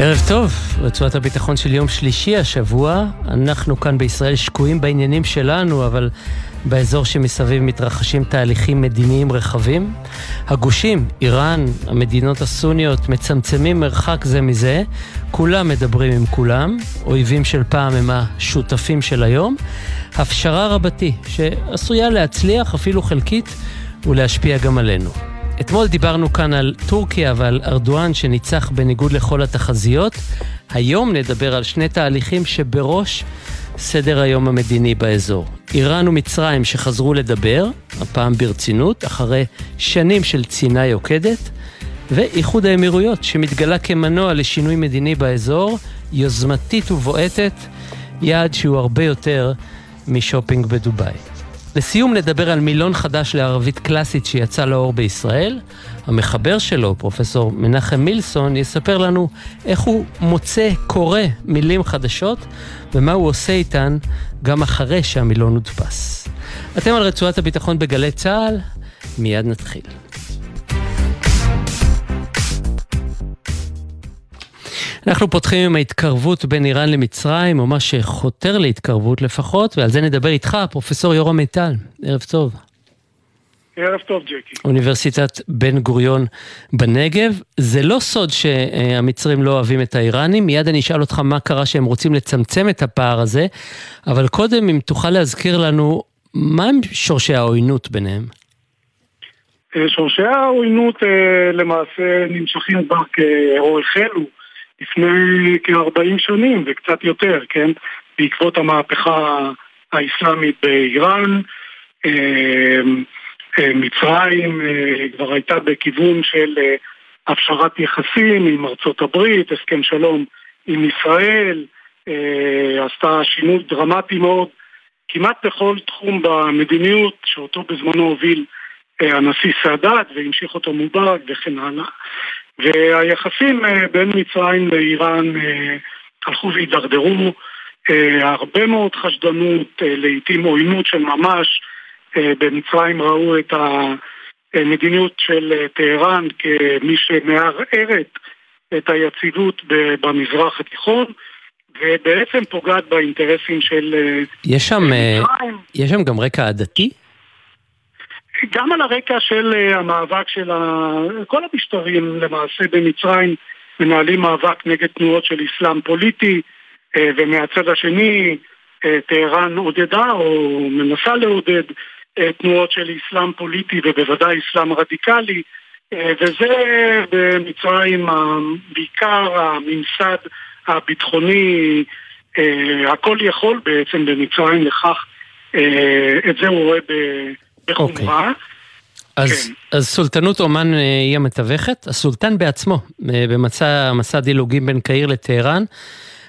ערב טוב, רצועת הביטחון של יום שלישי השבוע. אנחנו כאן בישראל שקועים בעניינים שלנו, אבל באזור שמסביב מתרחשים תהליכים מדיניים רחבים. הגושים, איראן, המדינות הסוניות, מצמצמים מרחק זה מזה. כולם מדברים עם כולם. אויבים של פעם הם השותפים של היום. הפשרה רבתי, שעשויה להצליח אפילו חלקית ולהשפיע גם עלינו. אתמול דיברנו כאן על טורקיה ועל ארדואן שניצח בניגוד לכל התחזיות. היום נדבר על שני תהליכים שבראש סדר היום המדיני באזור. איראן ומצרים שחזרו לדבר, הפעם ברצינות, אחרי שנים של צינה יוקדת, ואיחוד האמירויות שמתגלה כמנוע לשינוי מדיני באזור, יוזמתית ובועטת, יעד שהוא הרבה יותר משופינג בדובאי. לסיום נדבר על מילון חדש לערבית קלאסית שיצא לאור בישראל. המחבר שלו, פרופסור מנחם מילסון, יספר לנו איך הוא מוצא, קורא מילים חדשות, ומה הוא עושה איתן גם אחרי שהמילון הודפס. אתם על רצועת הביטחון בגלי צה"ל, מיד נתחיל. אנחנו פותחים עם ההתקרבות בין איראן למצרים, או מה שחותר להתקרבות לפחות, ועל זה נדבר איתך, פרופסור יורם מיטל. ערב טוב. ערב טוב, ג'קי. אוניברסיטת בן גוריון בנגב. זה לא סוד שהמצרים לא אוהבים את האיראנים, מיד אני אשאל אותך מה קרה שהם רוצים לצמצם את הפער הזה, אבל קודם, אם תוכל להזכיר לנו, מה הם שורשי העוינות ביניהם? אה, שורשי העוינות אה, למעשה נמשכים כבר, או החלו לפני כ-40 שנים וקצת יותר, כן? בעקבות המהפכה האסלאמית באיראן, אה, אה, מצרים אה, כבר הייתה בכיוון של הפשרת יחסים עם ארצות הברית, הסכם שלום עם ישראל, עשתה שינוי דרמטי מאוד כמעט בכל תחום במדיניות שאותו בזמנו הוביל הנשיא סאדאת והמשיך אותו מובארק וכן הלאה. והיחסים אה, בין מצרים לאיראן אה, הלכו והידרדרו, אה, הרבה מאוד חשדנות, לעיתים עוינות של ממש, במצרים ראו את המדיניות של טהרן כמי שמערערת את היציבות במזרח התיכון. ובעצם פוגעת באינטרסים של יש שם. יש שם גם רקע עדתי? גם על הרקע של אה, המאבק של ה... כל המשטרים למעשה במצרים מנהלים מאבק נגד תנועות של אסלאם פוליטי אה, ומהצד השני אה, טהרן עודדה או מנסה לעודד תנועות של אסלאם פוליטי ובוודאי אסלאם רדיקלי וזה במצרים בעיקר הממסד הביטחוני הכל יכול בעצם במצרים לכך את זה הוא רואה ב... בחומרה. Okay. אז, כן. אז סולטנות אומן אה, היא המתווכת, הסולטן בעצמו, אה, במסע דילוגים בין קהיר לטהרן.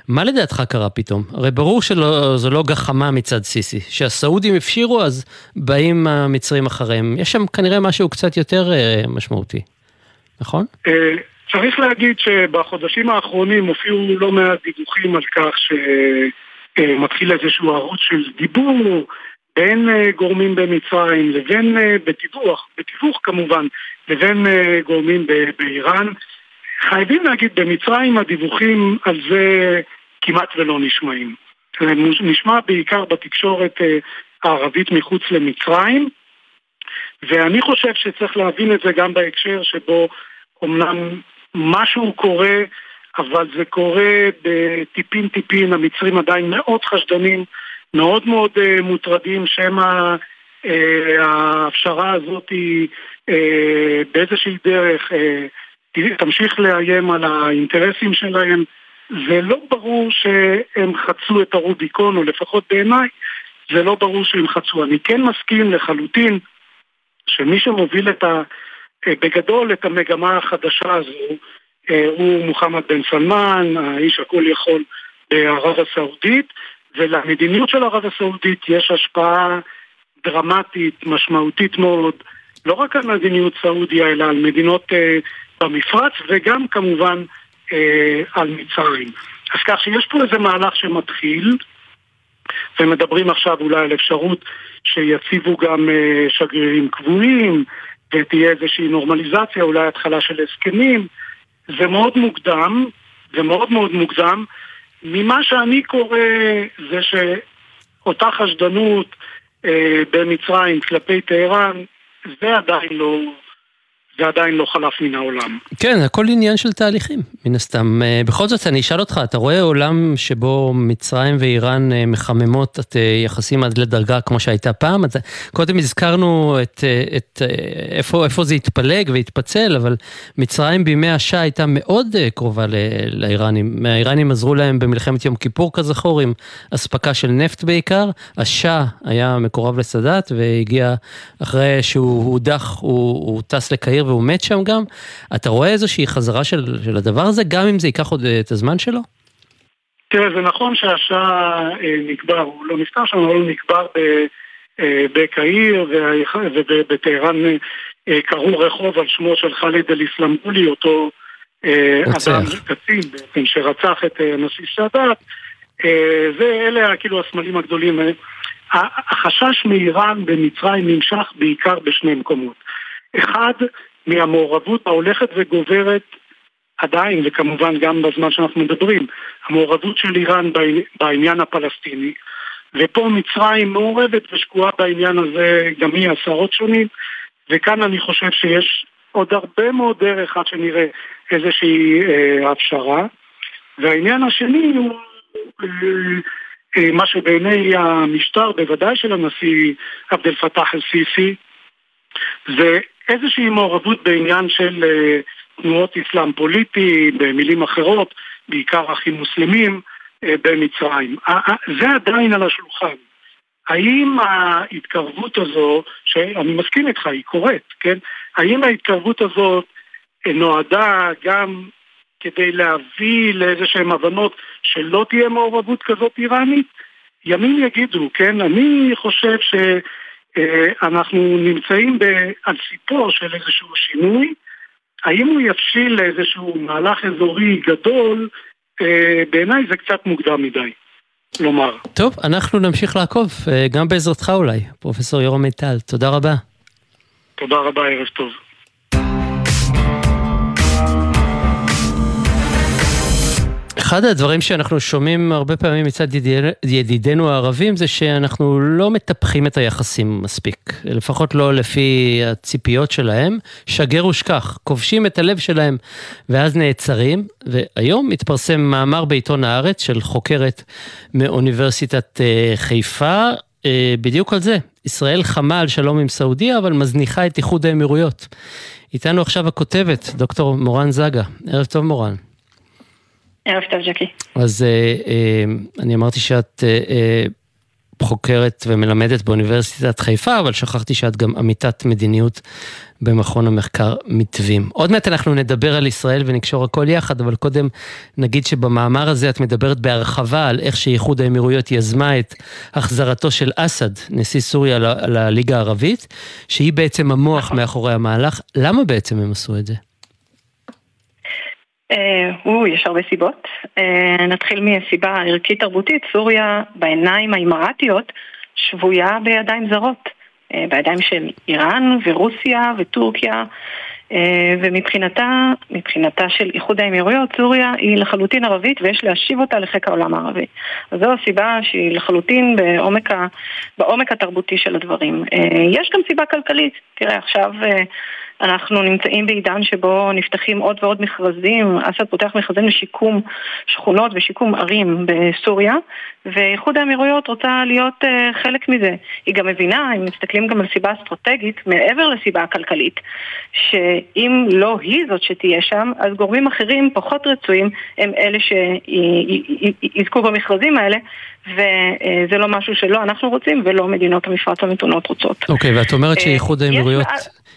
מה לדעתך קרה פתאום? הרי ברור שזו לא גחמה מצד סיסי. שהסעודים הפשירו אז באים המצרים אחריהם. יש שם כנראה משהו קצת יותר אה, משמעותי, נכון? צריך להגיד שבחודשים האחרונים הופיעו לא מעט דיווחים על כך שמתחיל איזשהו ערוץ של דיבור בין אה, גורמים במצרים לבין, אה, בתיווך, בתיווך כמובן, לבין אה, גורמים באיראן. חייבים להגיד, במצרים הדיווחים על זה כמעט ולא נשמעים. זה נשמע בעיקר בתקשורת הערבית מחוץ למצרים, ואני חושב שצריך להבין את זה גם בהקשר שבו אומנם משהו קורה, אבל זה קורה בטיפין טיפין, המצרים עדיין מאוד חשדנים מאוד מאוד uh, מוטרדים שמא uh, ההפשרה הזאת היא uh, באיזושהי דרך תמשיך לאיים על האינטרסים שלהם. זה לא ברור שהם חצו את הרוביקון, או לפחות בעיניי, זה לא ברור שהם חצו. אני כן מסכים לחלוטין שמי שמוביל את ה... בגדול את המגמה החדשה הזו הוא מוחמד בן סלמן, האיש הכל יכול בערב הסעודית, ולמדיניות של ערב הסעודית יש השפעה דרמטית, משמעותית מאוד, לא רק על מדיניות סעודיה, אלא על מדינות אה, במפרץ, וגם כמובן אה, על מצרים. אז כך שיש פה איזה מהלך שמתחיל, ומדברים עכשיו אולי על אפשרות שיציבו גם אה, שגרירים קבועים, ותהיה איזושהי נורמליזציה, אולי התחלה של הסכמים. זה מאוד מוקדם, זה מאוד מאוד מוגזם. ממה שאני קורא זה שאותה חשדנות אה, במצרים כלפי טהרן, זה עדיין לא זה עדיין לא חלף מן העולם. כן, הכל עניין של תהליכים, מן הסתם. אה, בכל זאת, אני אשאל אותך, אתה רואה עולם שבו מצרים ואיראן אה, מחממות את אה, יחסים עד לדרגה כמו שהייתה פעם? את, קודם הזכרנו את, את איפה, איפה זה התפלג והתפצל, אבל מצרים בימי השאה הייתה מאוד קרובה לאיראנים. האיראנים עזרו להם במלחמת יום כיפור כזכור, עם אספקה של נפט בעיקר. השאה היה מקורב לסאדאת והגיע אחרי שהוא הודח, הוא, הוא טס לקהיר והוא מת שם גם. אתה רואה איזושהי חזרה של, של הדבר הזה, גם אם זה ייקח עוד אה, את הזמן שלו? תראה, זה נכון שהשעה אה, נקבר, הוא לא נפטר שם, אבל הוא נקבר אה, בקהיר ובטהרן קראו רחוב על שמו של חאלד אל-איסלאמבולי, אותו אדם קצין בעצם שרצח את הנשיא סאדאת. זה, אלה כאילו הסמלים הגדולים. החשש מאיראן במצרים נמשך בעיקר בשני מקומות. אחד, מהמעורבות ההולכת וגוברת עדיין, וכמובן גם בזמן שאנחנו מדברים, המעורבות של איראן בעניין הפלסטיני, ופה מצרים מעורבת ושקועה בעניין הזה גם היא עשרות שונים, וכאן אני חושב שיש עוד הרבה מאוד דרך עד שנראה איזושהי אה, הפשרה. והעניין השני הוא אה, אה, מה שבעיני המשטר, בוודאי של הנשיא עבד אל פתאח אל-סיסי, זה איזושהי מעורבות בעניין של אה, תנועות אסלאם פוליטי, במילים אחרות, בעיקר אחים מוסלמים אה, במצרים. זה עדיין על השולחן. האם ההתקרבות הזו, שאני מסכים איתך, היא קורית, כן? האם ההתקרבות הזאת נועדה גם כדי להביא לאיזה שהן הבנות שלא תהיה מעורבות כזאת איראנית? ימים יגידו, כן? אני חושב ש... אנחנו נמצאים על סיפו של איזשהו שינוי. האם הוא יבשיל לאיזשהו מהלך אזורי גדול, אה, בעיניי זה קצת מוקדם מדי. לומר. טוב, אנחנו נמשיך לעקוב, אה, גם בעזרתך אולי, פרופסור יורם מיטל, תודה רבה. תודה רבה, ערב טוב. אחד הדברים שאנחנו שומעים הרבה פעמים מצד ידידינו הערבים זה שאנחנו לא מטפחים את היחסים מספיק, לפחות לא לפי הציפיות שלהם. שגר ושכח, כובשים את הלב שלהם ואז נעצרים, והיום התפרסם מאמר בעיתון הארץ של חוקרת מאוניברסיטת אה, חיפה, אה, בדיוק על זה. ישראל חמה על שלום עם סעודיה, אבל מזניחה את איחוד האמירויות. איתנו עכשיו הכותבת, דוקטור מורן זגה. ערב טוב מורן. ערב טוב, ג'קי. אז אה, אה, אני אמרתי שאת אה, חוקרת ומלמדת באוניברסיטת חיפה, אבל שכחתי שאת גם עמיתת מדיניות במכון המחקר מתווים. עוד מעט אנחנו נדבר על ישראל ונקשור הכל יחד, אבל קודם נגיד שבמאמר הזה את מדברת בהרחבה על איך שאיחוד האמירויות יזמה את החזרתו של אסד, נשיא סוריה לליגה הערבית, שהיא בעצם המוח נכון. מאחורי המהלך. למה בעצם הם עשו את זה? או, יש הרבה סיבות. אה, נתחיל מסיבה ערכית תרבותית, סוריה בעיניים האימראטיות שבויה בידיים זרות. אה, בידיים של איראן ורוסיה וטורקיה אה, ומבחינתה, מבחינתה של איחוד האמירויות, סוריה היא לחלוטין ערבית ויש להשיב אותה לחיק העולם הערבי. אז זו הסיבה שהיא לחלוטין בעומק, ה, בעומק התרבותי של הדברים. יש גם סיבה כלכלית. תראה, עכשיו אנחנו נמצאים בעידן שבו נפתחים עוד ועוד מכרזים, אסד פותח מכרזים לשיקום שכונות ושיקום ערים בסוריה, ואיחוד האמירויות רוצה להיות uh, חלק מזה. היא גם מבינה, אם מסתכלים גם על סיבה אסטרטגית, מעבר לסיבה הכלכלית, שאם לא היא זאת שתהיה שם, אז גורמים אחרים פחות רצויים הם אלה שיזכו במכרזים האלה, וזה לא משהו שלא אנחנו רוצים ולא מדינות המפרץ המתונות רוצות. אוקיי, okay, ואת אומרת אה, שאיחוד האמירויות...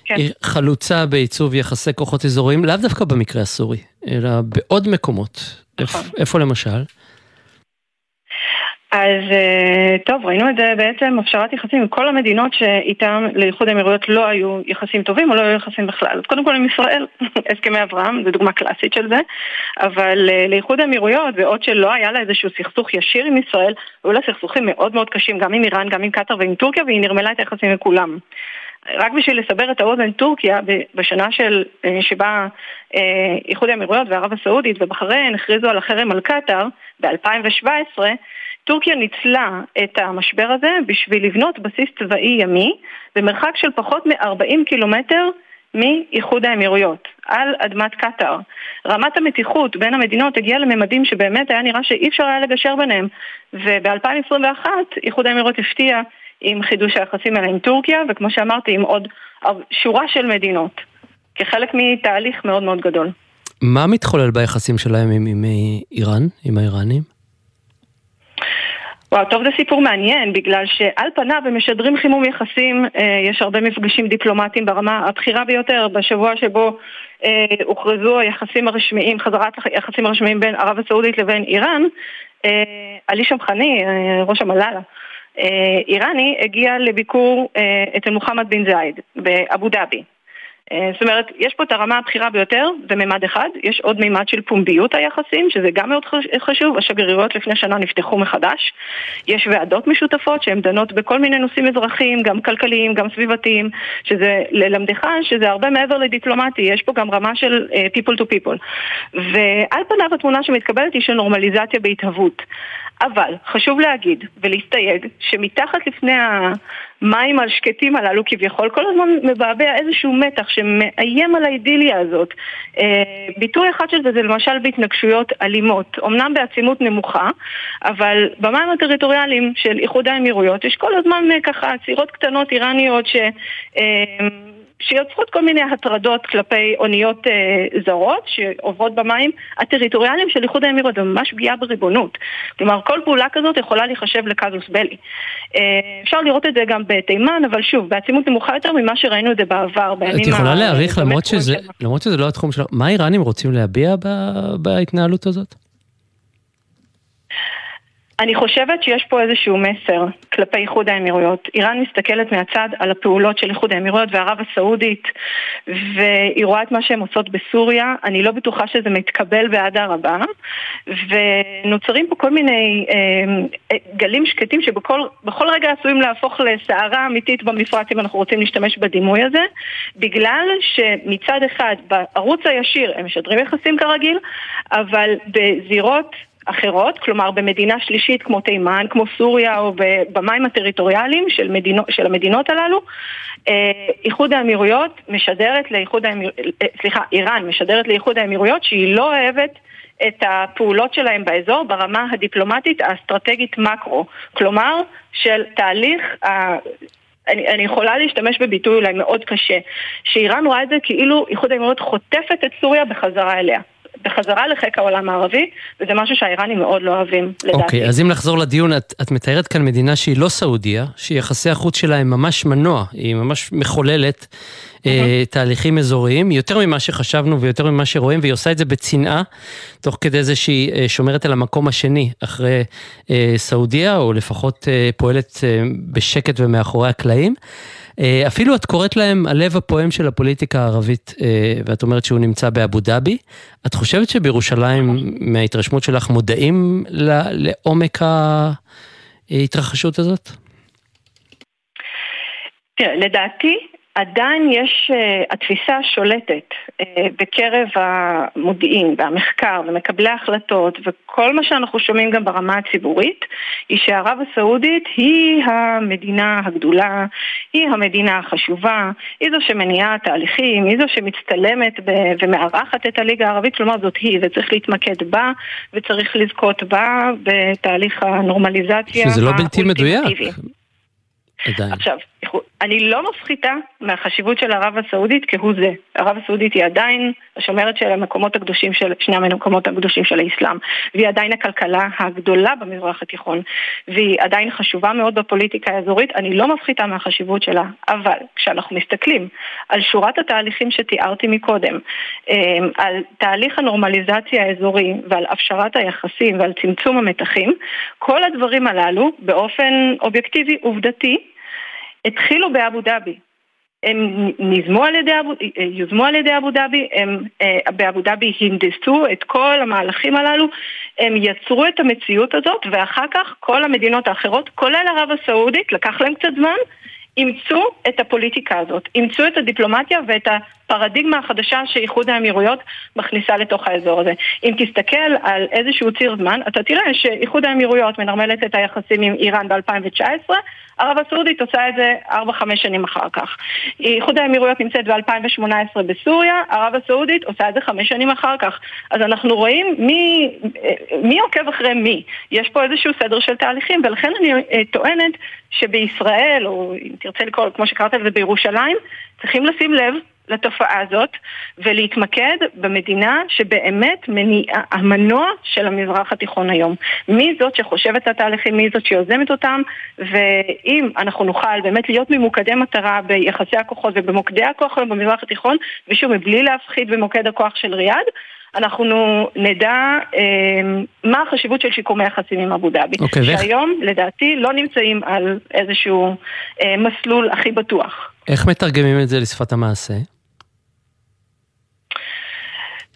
כן. חלוצה בעיצוב יחסי כוחות אזוריים, לאו דווקא במקרה הסורי, אלא בעוד מקומות. נכון. איפה למשל? אז אה, טוב, ראינו את זה בעצם הפשרת יחסים עם כל המדינות שאיתן לאיחוד האמירויות לא היו יחסים טובים או לא היו יחסים בכלל. אז קודם כל עם ישראל, הסכמי אברהם, זו דוגמה קלאסית של זה, אבל אה, לאיחוד האמירויות, ועוד שלא היה לה איזשהו סכסוך ישיר עם ישראל, היו לה סכסוכים מאוד מאוד קשים גם עם איראן, גם עם קטאר ועם טורקיה, והיא נרמלה את היחסים עם כולם. רק בשביל לסבר את האוזן, טורקיה בשנה של, אה, שבה אה, איחוד האמירויות וערב הסעודית ובחריין הכריזו על החרם על קטאר ב-2017, טורקיה ניצלה את המשבר הזה בשביל לבנות בסיס צבאי ימי במרחק של פחות מ-40 קילומטר מאיחוד האמירויות, על אדמת קטאר. רמת המתיחות בין המדינות הגיעה לממדים שבאמת היה נראה שאי אפשר היה לגשר ביניהם. וב-2021 איחוד האמירויות הפתיע עם חידוש היחסים האלה עם טורקיה, וכמו שאמרתי, עם עוד שורה של מדינות, כחלק מתהליך מאוד מאוד גדול. מה מתחולל ביחסים שלהם עם, עם איראן, עם האיראנים? וואו, טוב, זה סיפור מעניין, בגלל שעל פניו הם משדרים חימום יחסים, אה, יש הרבה מפגשים דיפלומטיים ברמה הבכירה ביותר, בשבוע שבו אה, הוכרזו היחסים הרשמיים, חזרת היחסים הרשמיים בין ערב הסעודית לבין איראן, אה, עלי שמחני, אה, ראש המל"ל, איראני, הגיע לביקור אה, אצל מוחמד בן זייד באבו דאבי. אה, זאת אומרת, יש פה את הרמה הבכירה ביותר, זה מימד אחד, יש עוד מימד של פומביות היחסים, שזה גם מאוד חשוב, השגרירויות לפני שנה נפתחו מחדש, יש ועדות משותפות שהן דנות בכל מיני נושאים אזרחיים, גם כלכליים, גם סביבתיים, שזה ללמדך שזה הרבה מעבר לדיפלומטי, יש פה גם רמה של uh, people to people. ועל פניו התמונה שמתקבלת היא של נורמליזציה בהתהוות. אבל חשוב להגיד ולהסתייג שמתחת לפני המים השקטים הללו כביכול כל הזמן מבעבע איזשהו מתח שמאיים על האידיליה הזאת. אה, ביטוי אחד של זה זה למשל בהתנגשויות אלימות, אמנם בעצימות נמוכה, אבל במים הטריטוריאליים של איחוד האמירויות יש כל הזמן אה, ככה עצירות קטנות איראניות ש... שיוצרות כל מיני הטרדות כלפי אוניות אה, זרות שעוברות במים הטריטוריאליים של איחוד האמירות, זה ממש פגיעה בריבונות. כלומר, כל פעולה כזאת יכולה להיחשב לקזוס בלי. אה, אפשר לראות את זה גם בתימן, אבל שוב, בעצימות נמוכה יותר ממה שראינו את זה בעבר. את יכולה להעריך, למרות שזה, למרות שזה לא התחום שלך, מה האיראנים רוצים להביע בהתנהלות הזאת? אני חושבת שיש פה איזשהו מסר כלפי איחוד האמירויות. איראן מסתכלת מהצד על הפעולות של איחוד האמירויות וערב הסעודית והיא רואה את מה שהן עושות בסוריה. אני לא בטוחה שזה מתקבל באהדה רבה ונוצרים פה כל מיני אה, גלים שקטים שבכל רגע עשויים להפוך לסערה אמיתית במפרץ אם אנחנו רוצים להשתמש בדימוי הזה בגלל שמצד אחד בערוץ הישיר הם משדרים יחסים כרגיל אבל בזירות אחרות, כלומר במדינה שלישית כמו תימן, כמו סוריה או במים הטריטוריאליים של, מדינו, של המדינות הללו, אה, איחוד האמירויות משדרת לאיחוד האמירויות, אה, סליחה, איראן משדרת לאיחוד האמירויות שהיא לא אוהבת את הפעולות שלהם באזור ברמה הדיפלומטית האסטרטגית מקרו, כלומר של תהליך ה... אני, אני יכולה להשתמש בביטוי אולי מאוד קשה, שאיראן רואה את זה כאילו איחוד האמירויות חוטפת את סוריה בחזרה אליה. בחזרה לחיק העולם הערבי, וזה משהו שהאיראנים מאוד לא אוהבים, לדעתי. אוקיי, okay, אז אם נחזור לדיון, את, את מתארת כאן מדינה שהיא לא סעודיה, שיחסי החוץ שלה הם ממש מנוע, היא ממש מחוללת mm-hmm. אה, תהליכים אזוריים, יותר ממה שחשבנו ויותר ממה שרואים, והיא עושה את זה בצנעה, תוך כדי זה שהיא אה, שומרת על המקום השני אחרי אה, סעודיה, או לפחות אה, פועלת אה, בשקט ומאחורי הקלעים. אה, אפילו את קוראת להם הלב הפועם של הפוליטיקה הערבית, אה, ואת אומרת שהוא נמצא באבו דאבי. את חושבת שבירושלים, מההתרשמות שלך, מודעים לעומק ההתרחשות הזאת? תראה, לדעתי, עדיין יש, uh, התפיסה השולטת uh, בקרב המודיעין והמחקר ומקבלי ההחלטות וכל מה שאנחנו שומעים גם ברמה הציבורית היא שערב הסעודית היא המדינה הגדולה, היא המדינה החשובה, היא זו שמניעה תהליכים, היא זו שמצטלמת ומארחת את הליגה הערבית, כלומר זאת היא וצריך להתמקד בה וצריך לזכות בה בתהליך הנורמליזציה. שזה לא בלתי מדויק. עדיין. עכשיו, אני לא מפחיתה מהחשיבות של ערב הסעודית כהוא זה. ערב הסעודית היא עדיין השומרת של המקומות הקדושים של, שני המקומות הקדושים של האסלאם. והיא עדיין הכלכלה הגדולה במזרח התיכון. והיא עדיין חשובה מאוד בפוליטיקה האזורית. אני לא מפחיתה מהחשיבות שלה. אבל כשאנחנו מסתכלים על שורת התהליכים שתיארתי מקודם, אמ, על תהליך הנורמליזציה האזורי ועל הפשרת היחסים ועל צמצום המתחים, כל הדברים הללו באופן אובייקטיבי עובדתי התחילו באבו דאבי. הם נזמו על ידי אבו, יוזמו על ידי אבו דאבי, הם אה, באבו דאבי הנדסו את כל המהלכים הללו, הם יצרו את המציאות הזאת ואחר כך כל המדינות האחרות, כולל ערב הסעודית, לקח להם קצת זמן, אימצו את הפוליטיקה הזאת, אימצו את הדיפלומטיה ואת הפרדיגמה החדשה שאיחוד האמירויות מכניסה לתוך האזור הזה. אם תסתכל על איזשהו ציר זמן, אתה תראה שאיחוד האמירויות מנרמלת את היחסים עם איראן ב-2019, ערב הסעודית עושה את זה 4-5 שנים אחר כך. איחוד האמירויות נמצאת ב-2018 בסוריה, ערב הסעודית עושה את זה 5 שנים אחר כך. אז אנחנו רואים מי, מי עוקב אחרי מי. יש פה איזשהו סדר של תהליכים, ולכן אני אה, טוענת שבישראל, או אם תרצה לקרוא, כמו שקראת לזה בירושלים, צריכים לשים לב לתופעה הזאת ולהתמקד במדינה שבאמת מניעה, המנוע של המזרח התיכון היום. מי זאת שחושבת את התהליכים, מי זאת שיוזמת אותם, ואם אנחנו נוכל באמת להיות ממוקדי מטרה ביחסי הכוחות ובמוקדי הכוח היום במזרח התיכון, ושוב, מבלי להפחיד במוקד הכוח של ריאד, אנחנו נדע אה, מה החשיבות של שיקומי יחסים עם אבו דאבי. Okay, אוקיי, שהיום, ואיך... לדעתי, לא נמצאים על איזשהו אה, מסלול הכי בטוח. איך מתרגמים את זה לשפת המעשה?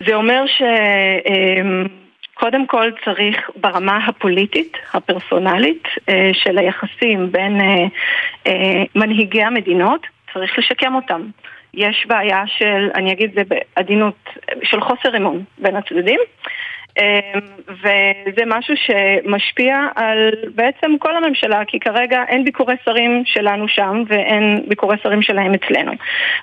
זה אומר שקודם אמ, כל צריך ברמה הפוליטית, הפרסונלית, אה, של היחסים בין אה, אה, מנהיגי המדינות, צריך לשקם אותם. יש בעיה של, אני אגיד זה בעדינות, של חוסר אמון בין הצדדים. אמ, וזה משהו שמשפיע על בעצם כל הממשלה, כי כרגע אין ביקורי שרים שלנו שם ואין ביקורי שרים שלהם אצלנו.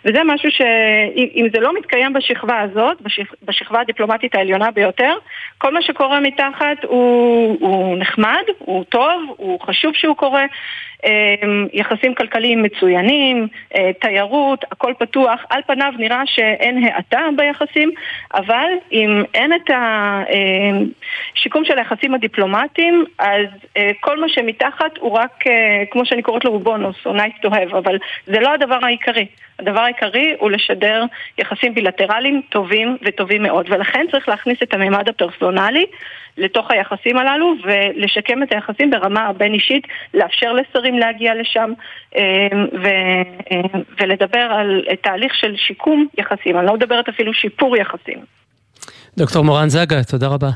וזה משהו שאם זה לא מתקיים בשכבה הזאת, בשכבה הדיפלומטית העליונה ביותר, כל מה שקורה מתחת הוא, הוא נחמד, הוא טוב, הוא חשוב שהוא קורה. אמ, יחסים כלכליים מצוינים, אה, תיירות, הכל פתוח. על פניו נראה שאין האטה ביחסים, אבל אם אין את השיקום של היחסים הדיפלומטיים, אז אה, כל מה שמתחת הוא רק, אה, כמו שאני קוראת לו, בונוס, או nice to have, אבל זה לא הדבר העיקרי. הדבר העיקרי הוא לשדר יחסים בילטרליים טובים וטובים מאוד, ולכן צריך להכניס את הממד הפרסונלי לתוך היחסים הללו ולשקם את היחסים ברמה הבין-אישית, לאפשר לשרים להגיע לשם אמ, ו, אמ, ולדבר על תהליך של שיקום יחסים, אני לא מדברת אפילו שיפור יחסים. דוקטור מורן זגה, תודה רבה.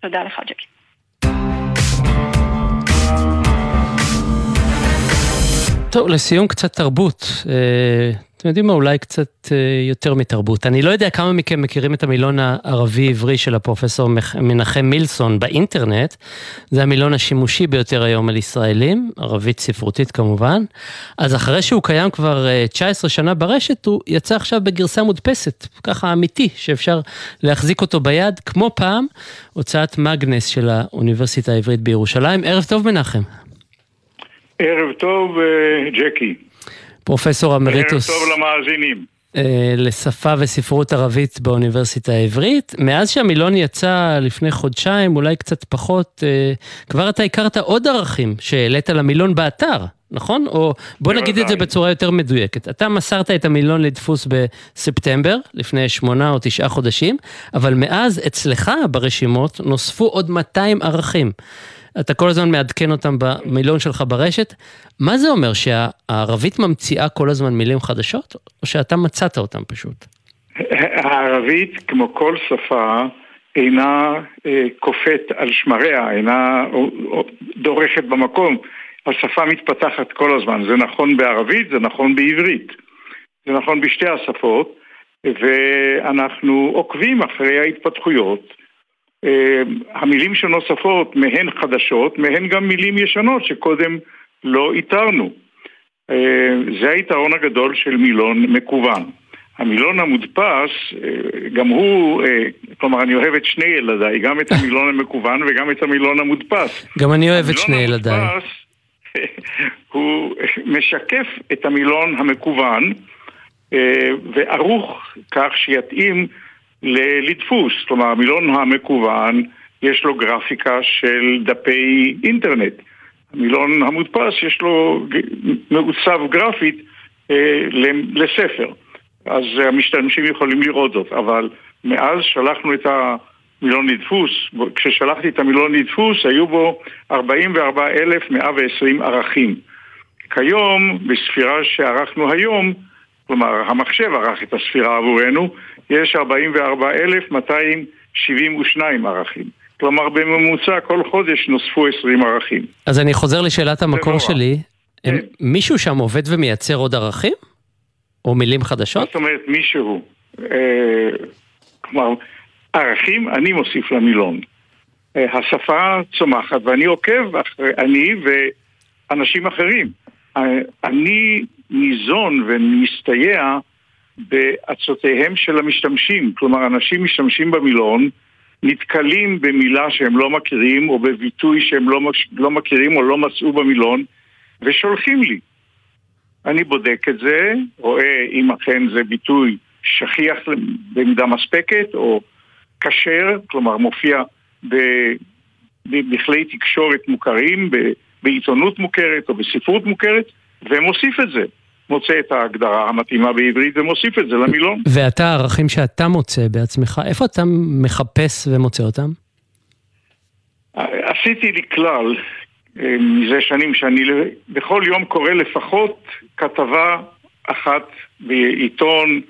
תודה לך, ג'קי. טוב, לסיום קצת תרבות. אה, אתם יודעים מה, אולי קצת אה, יותר מתרבות. אני לא יודע כמה מכם מכירים את המילון הערבי-עברי של הפרופסור מנחם מילסון באינטרנט. זה המילון השימושי ביותר היום על ישראלים, ערבית ספרותית כמובן. אז אחרי שהוא קיים כבר 19 אה, שנה ברשת, הוא יצא עכשיו בגרסה מודפסת, ככה אמיתי, שאפשר להחזיק אותו ביד, כמו פעם, הוצאת מגנס של האוניברסיטה העברית בירושלים. ערב טוב מנחם. ערב טוב, אה, ג'קי. פרופסור אמריטוס. ערב טוב למאזינים. אה, לשפה וספרות ערבית באוניברסיטה העברית. מאז שהמילון יצא לפני חודשיים, אולי קצת פחות, אה, כבר אתה הכרת עוד ערכים שהעלית למילון באתר, נכון? או בוא נגיד את זה בצורה יותר מדויקת. אתה מסרת את המילון לדפוס בספטמבר, לפני שמונה או תשעה חודשים, אבל מאז אצלך ברשימות נוספו עוד 200 ערכים. אתה כל הזמן מעדכן אותם במילון שלך ברשת. מה זה אומר, שהערבית ממציאה כל הזמן מילים חדשות, או שאתה מצאת אותם פשוט? הערבית, כמו כל שפה, אינה אה, קופאת על שמריה, אינה דורכת במקום. השפה מתפתחת כל הזמן. זה נכון בערבית, זה נכון בעברית. זה נכון בשתי השפות, ואנחנו עוקבים אחרי ההתפתחויות. אה, המילים שנוספות, מהן חדשות, מהן גם מילים ישנות שקודם לא איתרנו. אה, זה היתרון הגדול של מילון מקוון. המילון המודפס, אה, גם הוא, כלומר אני אוהב את שני ילדיי, גם את המילון המקוון וגם את המילון המודפס. גם אני אוהב את שני ילדיי. הוא משקף את המילון המקוון וערוך כך שיתאים לדפוס, כלומר המילון המקוון יש לו גרפיקה של דפי אינטרנט. המילון המודפס יש לו מעוצב גרפית אה, לספר, אז המשתמשים יכולים לראות זאת, אבל מאז שלחנו את המילון לדפוס, כששלחתי את המילון לדפוס היו בו 44,120 ערכים. כיום, בספירה שערכנו היום, כלומר המחשב ערך את הספירה עבורנו, יש 44,272 ערכים. כלומר בממוצע כל חודש נוספו 20 ערכים. אז אני חוזר לשאלת המקור שלי. כן. מישהו שם עובד ומייצר עוד ערכים? או מילים חדשות? זאת אומרת מישהו. אה, כלומר, ערכים אני מוסיף למילון. אה, השפה צומחת ואני עוקב אחרי, אני ואנשים אחרים. אה, אני ניזון ומסתייע בעצותיהם של המשתמשים. כלומר, אנשים משתמשים במילון, נתקלים במילה שהם לא מכירים, או בביטוי שהם לא, לא מכירים או לא מצאו במילון, ושולחים לי. אני בודק את זה, רואה אם אכן זה ביטוי שכיח במידה מספקת, או כשר, כלומר מופיע בכלי תקשורת מוכרים, בעיתונות מוכרת או בספרות מוכרת, ומוסיף את זה. מוצא את ההגדרה המתאימה בעברית ומוסיף את זה למילון. ואתה, הערכים שאתה מוצא בעצמך, איפה אתה מחפש ומוצא אותם? עשיתי לי כלל אה, מזה שנים שאני בכל יום קורא לפחות כתבה אחת בעיתון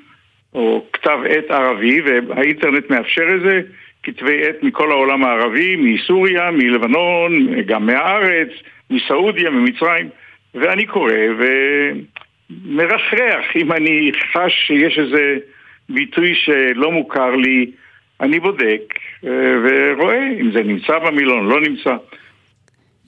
או כתב עת ערבי, והאינטרנט מאפשר את זה, כתבי עת מכל העולם הערבי, מסוריה, מלבנון, גם מהארץ, מסעודיה, ממצרים, ואני קורא ומרחרח אם אני חש שיש איזה ביטוי שלא מוכר לי, אני בודק אה, ורואה אם זה נמצא במילון, לא נמצא.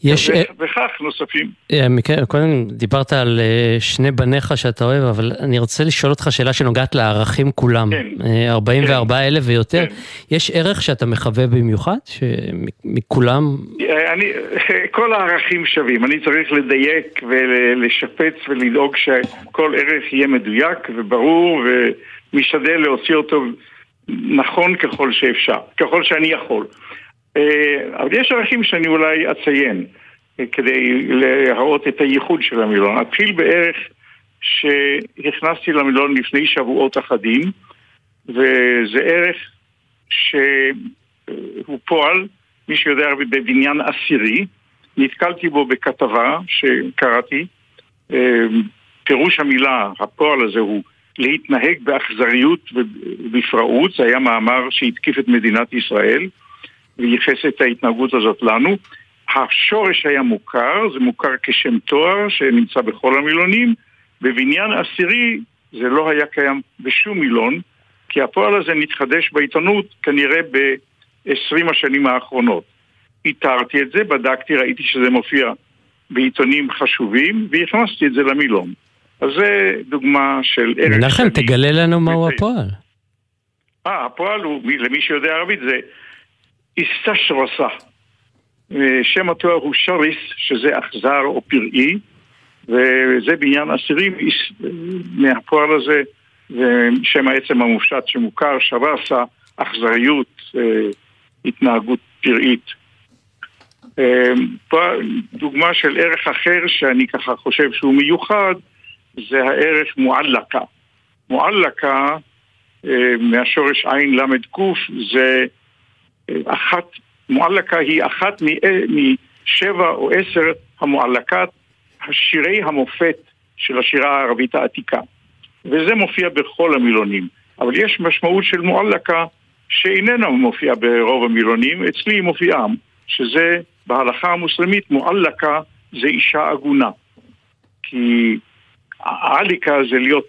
יש... אה, וכך נוספים. אה, קודם דיברת על אה, שני בניך שאתה אוהב, אבל אני רוצה לשאול אותך שאלה שנוגעת לערכים כולם. כן. 44 כן. אלף ויותר. כן. יש ערך שאתה מחווה במיוחד? מכולם? אני, כל הערכים שווים. אני צריך לדייק ולשפץ ולדאוג שכל ערך יהיה מדויק וברור ומשתדל להוציא אותו נכון ככל שאפשר, ככל שאני יכול. אה, אבל יש ערכים שאני אולי אציין אה, כדי להראות את הייחוד של המילון. אתחיל בערך שהכנסתי למילון לפני שבועות אחדים, וזה ערך שהוא פועל, מי שיודע בבניין עשירי, נתקלתי בו בכתבה שקראתי, אה, פירוש המילה, הפועל הזה הוא להתנהג באכזריות ובפראות, זה היה מאמר שהתקיף את מדינת ישראל. וייחס את ההתנהגות הזאת לנו. השורש היה מוכר, זה מוכר כשם תואר שנמצא בכל המילונים. בבניין עשירי זה לא היה קיים בשום מילון, כי הפועל הזה נתחדש בעיתונות כנראה ב-20 השנים האחרונות. איתרתי את זה, בדקתי, ראיתי שזה מופיע בעיתונים חשובים, והכנסתי את זה למילון. אז זה דוגמה של ערך... מנחם, תגלה לנו מהו הפועל. אה, הפועל הוא, למי שיודע ערבית, זה איסתשרסה. שם התואר הוא שריס, שזה אכזר או פראי, וזה בעניין אסירים מהפועל הזה, ושם העצם המופשט שמוכר, שרסה, אכזריות, אה, התנהגות פראית. אה, דוגמה של ערך אחר שאני ככה חושב שהוא מיוחד, זה הערך מועלקה. מועלקה, אה, מהשורש עין ל"ק, זה אחת, מועלקה היא אחת משבע או עשר המועלקת השירי המופת של השירה הערבית העתיקה. וזה מופיע בכל המילונים. אבל יש משמעות של מועלקה שאיננה מופיעה ברוב המילונים, אצלי היא מופיעה, שזה בהלכה המוסלמית מועלקה זה אישה עגונה. כי העליקה זה להיות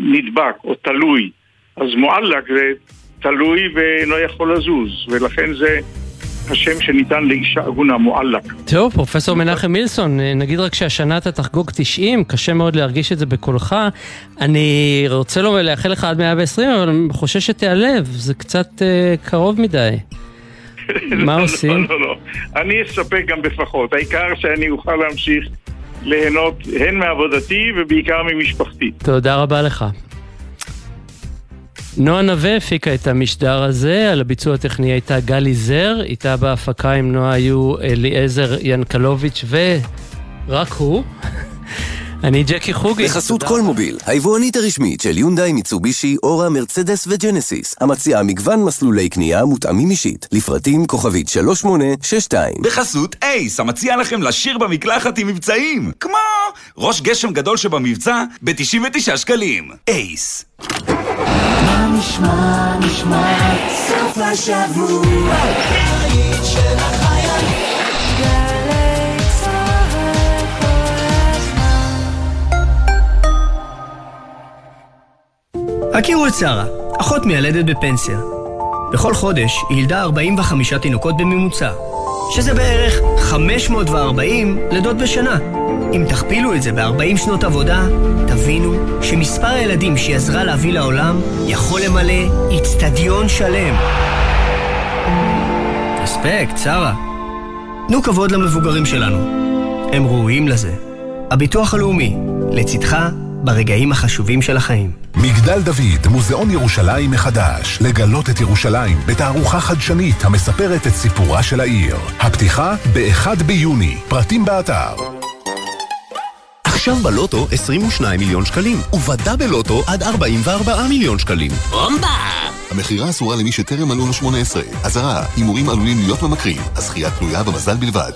נדבק או תלוי, אז מועלק זה תלוי ואינו יכול לזוז, ולכן זה השם שניתן לאישה עגונה, מועלק. טוב, פרופסור מנחם מילסון, נגיד רק שהשנה אתה תחגוג 90, קשה מאוד להרגיש את זה בקולך. אני רוצה לא לאחל לך עד 120, אבל אני חושש שתיעלב, זה קצת uh, קרוב מדי. מה לא, עושים? לא, לא, לא. אני אספק גם בפחות. העיקר שאני אוכל להמשיך ליהנות הן מעבודתי ובעיקר ממשפחתי. תודה רבה לך. נועה נווה הפיקה את המשדר הזה, על הביצוע הטכני הייתה גלי זר, איתה בהפקה עם נועה היו אליעזר ינקלוביץ' ורק הוא. אני ג'קי חוגי. בחסות כל מוביל, היבואנית הרשמית של יונדאי, מיצובישי, אורה, מרצדס וג'נסיס, המציעה מגוון מסלולי קנייה מותאמים אישית, לפרטים כוכבית 3862. בחסות אייס, המציע לכם לשיר במקלחת עם מבצעים, כמו ראש גשם גדול שבמבצע ב-99 שקלים. אייס. נשמע, נשמע, סוף השבוע, הכירו את שרה, אחות מיילדת בפנסיה. בכל חודש היא ילדה 45 תינוקות בממוצע, שזה בערך 540 לידות בשנה. אם תכפילו את זה ב-40 שנות עבודה, תבינו שמספר הילדים שהיא עזרה להביא לעולם יכול למלא איצטדיון שלם. אספקט, שרה. תנו כבוד למבוגרים שלנו. הם ראויים לזה. הביטוח הלאומי, לצדך ברגעים החשובים של החיים. מגדל דוד, מוזיאון ירושלים מחדש. לגלות את ירושלים בתערוכה חדשנית המספרת את סיפורה של העיר. הפתיחה ב-1 ביוני. פרטים באתר. עכשיו בלוטו 22 מיליון שקלים, ובדאבל לוטו עד 44 מיליון שקלים. בומבה! המכירה אסורה למי שטרם מלאו לו 18. אזהרה, הימורים עלולים להיות ממכרים. הזכייה תלויה במזל בלבד.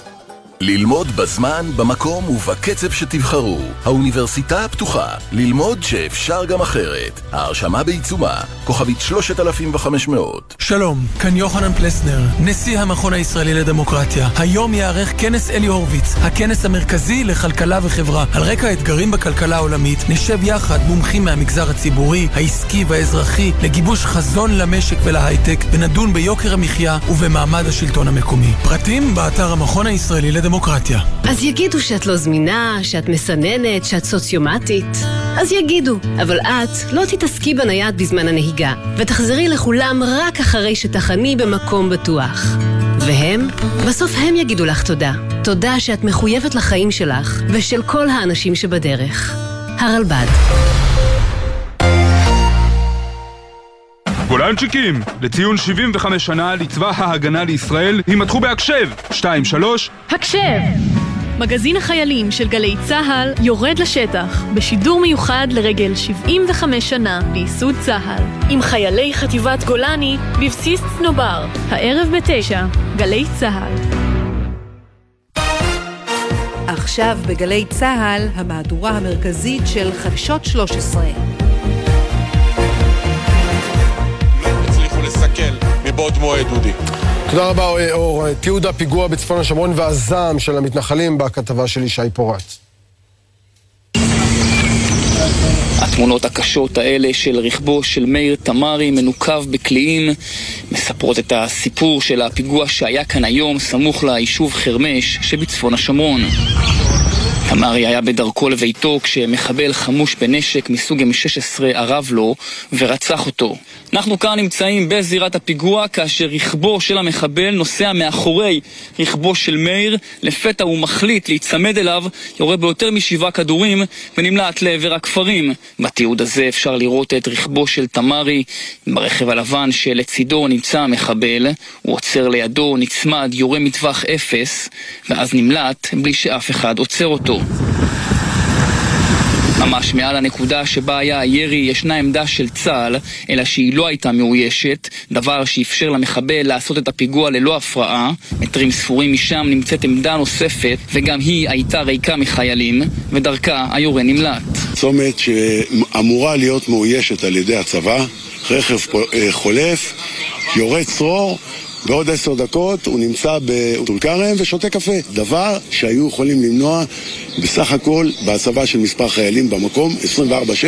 ללמוד בזמן, במקום ובקצב שתבחרו. האוניברסיטה הפתוחה. ללמוד שאפשר גם אחרת. ההרשמה בעיצומה. כוכבית 3500. שלום, כאן יוחנן פלסנר, נשיא המכון הישראלי לדמוקרטיה. היום ייערך כנס אלי הורוביץ, הכנס המרכזי לכלכלה וחברה. על רקע האתגרים בכלכלה העולמית, נשב יחד מומחים מהמגזר הציבורי, העסקי והאזרחי, לגיבוש חזון למשק ולהייטק, ונדון ביוקר המחיה ובמעמד השלטון המקומי. פרטים באתר המכון הישראלי לדמוקרטיה. דמוקרטיה. אז יגידו שאת לא זמינה, שאת מסננת, שאת סוציומטית. אז יגידו, אבל את לא תתעסקי בנייד בזמן הנהיגה, ותחזרי לכולם רק אחרי שתחני במקום בטוח. והם? בסוף הם יגידו לך תודה. תודה שאת מחויבת לחיים שלך ושל כל האנשים שבדרך. הרלב"ד גולנצ'יקים, לציון 75 שנה לצבא ההגנה לישראל, יימתחו בהקשב! 2-3 הקשב! מגזין החיילים של גלי צה"ל יורד לשטח בשידור מיוחד לרגל 75 שנה לייסוד צה"ל עם חיילי חטיבת גולני בבסיס צנובר, הערב בתשע, גלי צה"ל. עכשיו בגלי צה"ל, המהדורה המרכזית של חדשות 13. מבעוד מועד, דודי. תודה רבה, אור. תיעוד הפיגוע בצפון השומרון והזעם של המתנחלים בכתבה של ישי פורט. התמונות הקשות האלה של רכבו של מאיר תמרי מנוקב בקליעים מספרות את הסיפור של הפיגוע שהיה כאן היום סמוך ליישוב חרמש שבצפון השומרון. תמרי היה בדרכו לביתו כשמחבל חמוש בנשק מסוג M16 ערב לו ורצח אותו. אנחנו כאן נמצאים בזירת הפיגוע כאשר רכבו של המחבל נוסע מאחורי רכבו של מאיר לפתע הוא מחליט להיצמד אליו, יורה ביותר משבעה כדורים ונמלט לעבר הכפרים. בתיעוד הזה אפשר לראות את רכבו של תמרי ברכב הלבן שלצידו נמצא המחבל, הוא עוצר לידו, נצמד, יורה מטווח אפס ואז נמלט בלי שאף אחד עוצר אותו. ממש מעל הנקודה שבה היה הירי ישנה עמדה של צה"ל, אלא שהיא לא הייתה מאוישת, דבר שאפשר למחבל לעשות את הפיגוע ללא הפרעה. מטרים ספורים משם נמצאת עמדה נוספת, וגם היא הייתה ריקה מחיילים, ודרכה היורה נמלט. צומת שאמורה להיות מאוישת על ידי הצבא, רכב חולף, יורה צרור בעוד עשר דקות הוא נמצא בטול כרם ושותה קפה. דבר שהיו יכולים למנוע בסך הכל בהצבה של מספר חיילים במקום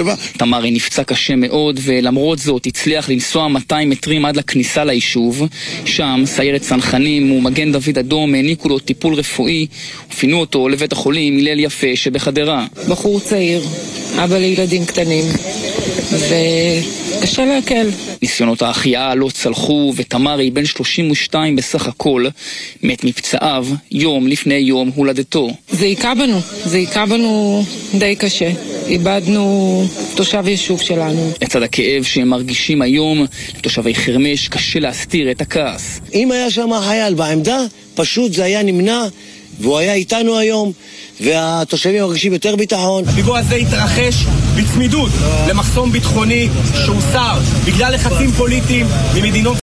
24-7. תמרי נפצע קשה מאוד ולמרות זאת הצליח לנסוע 200 מטרים עד לכניסה ליישוב. שם סיירת צנחנים ומגן דוד אדום העניקו לו טיפול רפואי ופינו אותו לבית החולים הלל יפה שבחדרה. בחור צעיר, אבא לילדים קטנים. וקשה להקל. ניסיונות ההחייאה לא צלחו, ותמרי, בן 32 בסך הכל, מת מפצעיו יום לפני יום הולדתו. זה היכה בנו, זה היכה בנו די קשה. איבדנו תושב יישוב שלנו. לצד הכאב שהם מרגישים היום, לתושבי חרמש קשה להסתיר את הכעס. אם היה שם חייל בעמדה, פשוט זה היה נמנע, והוא היה איתנו היום. והתושבים מרגישים יותר ביטחון. הפיגוע הזה התרחש בצמידות למחסום ביטחוני שהוסר בגלל לחצים פוליטיים ממדינות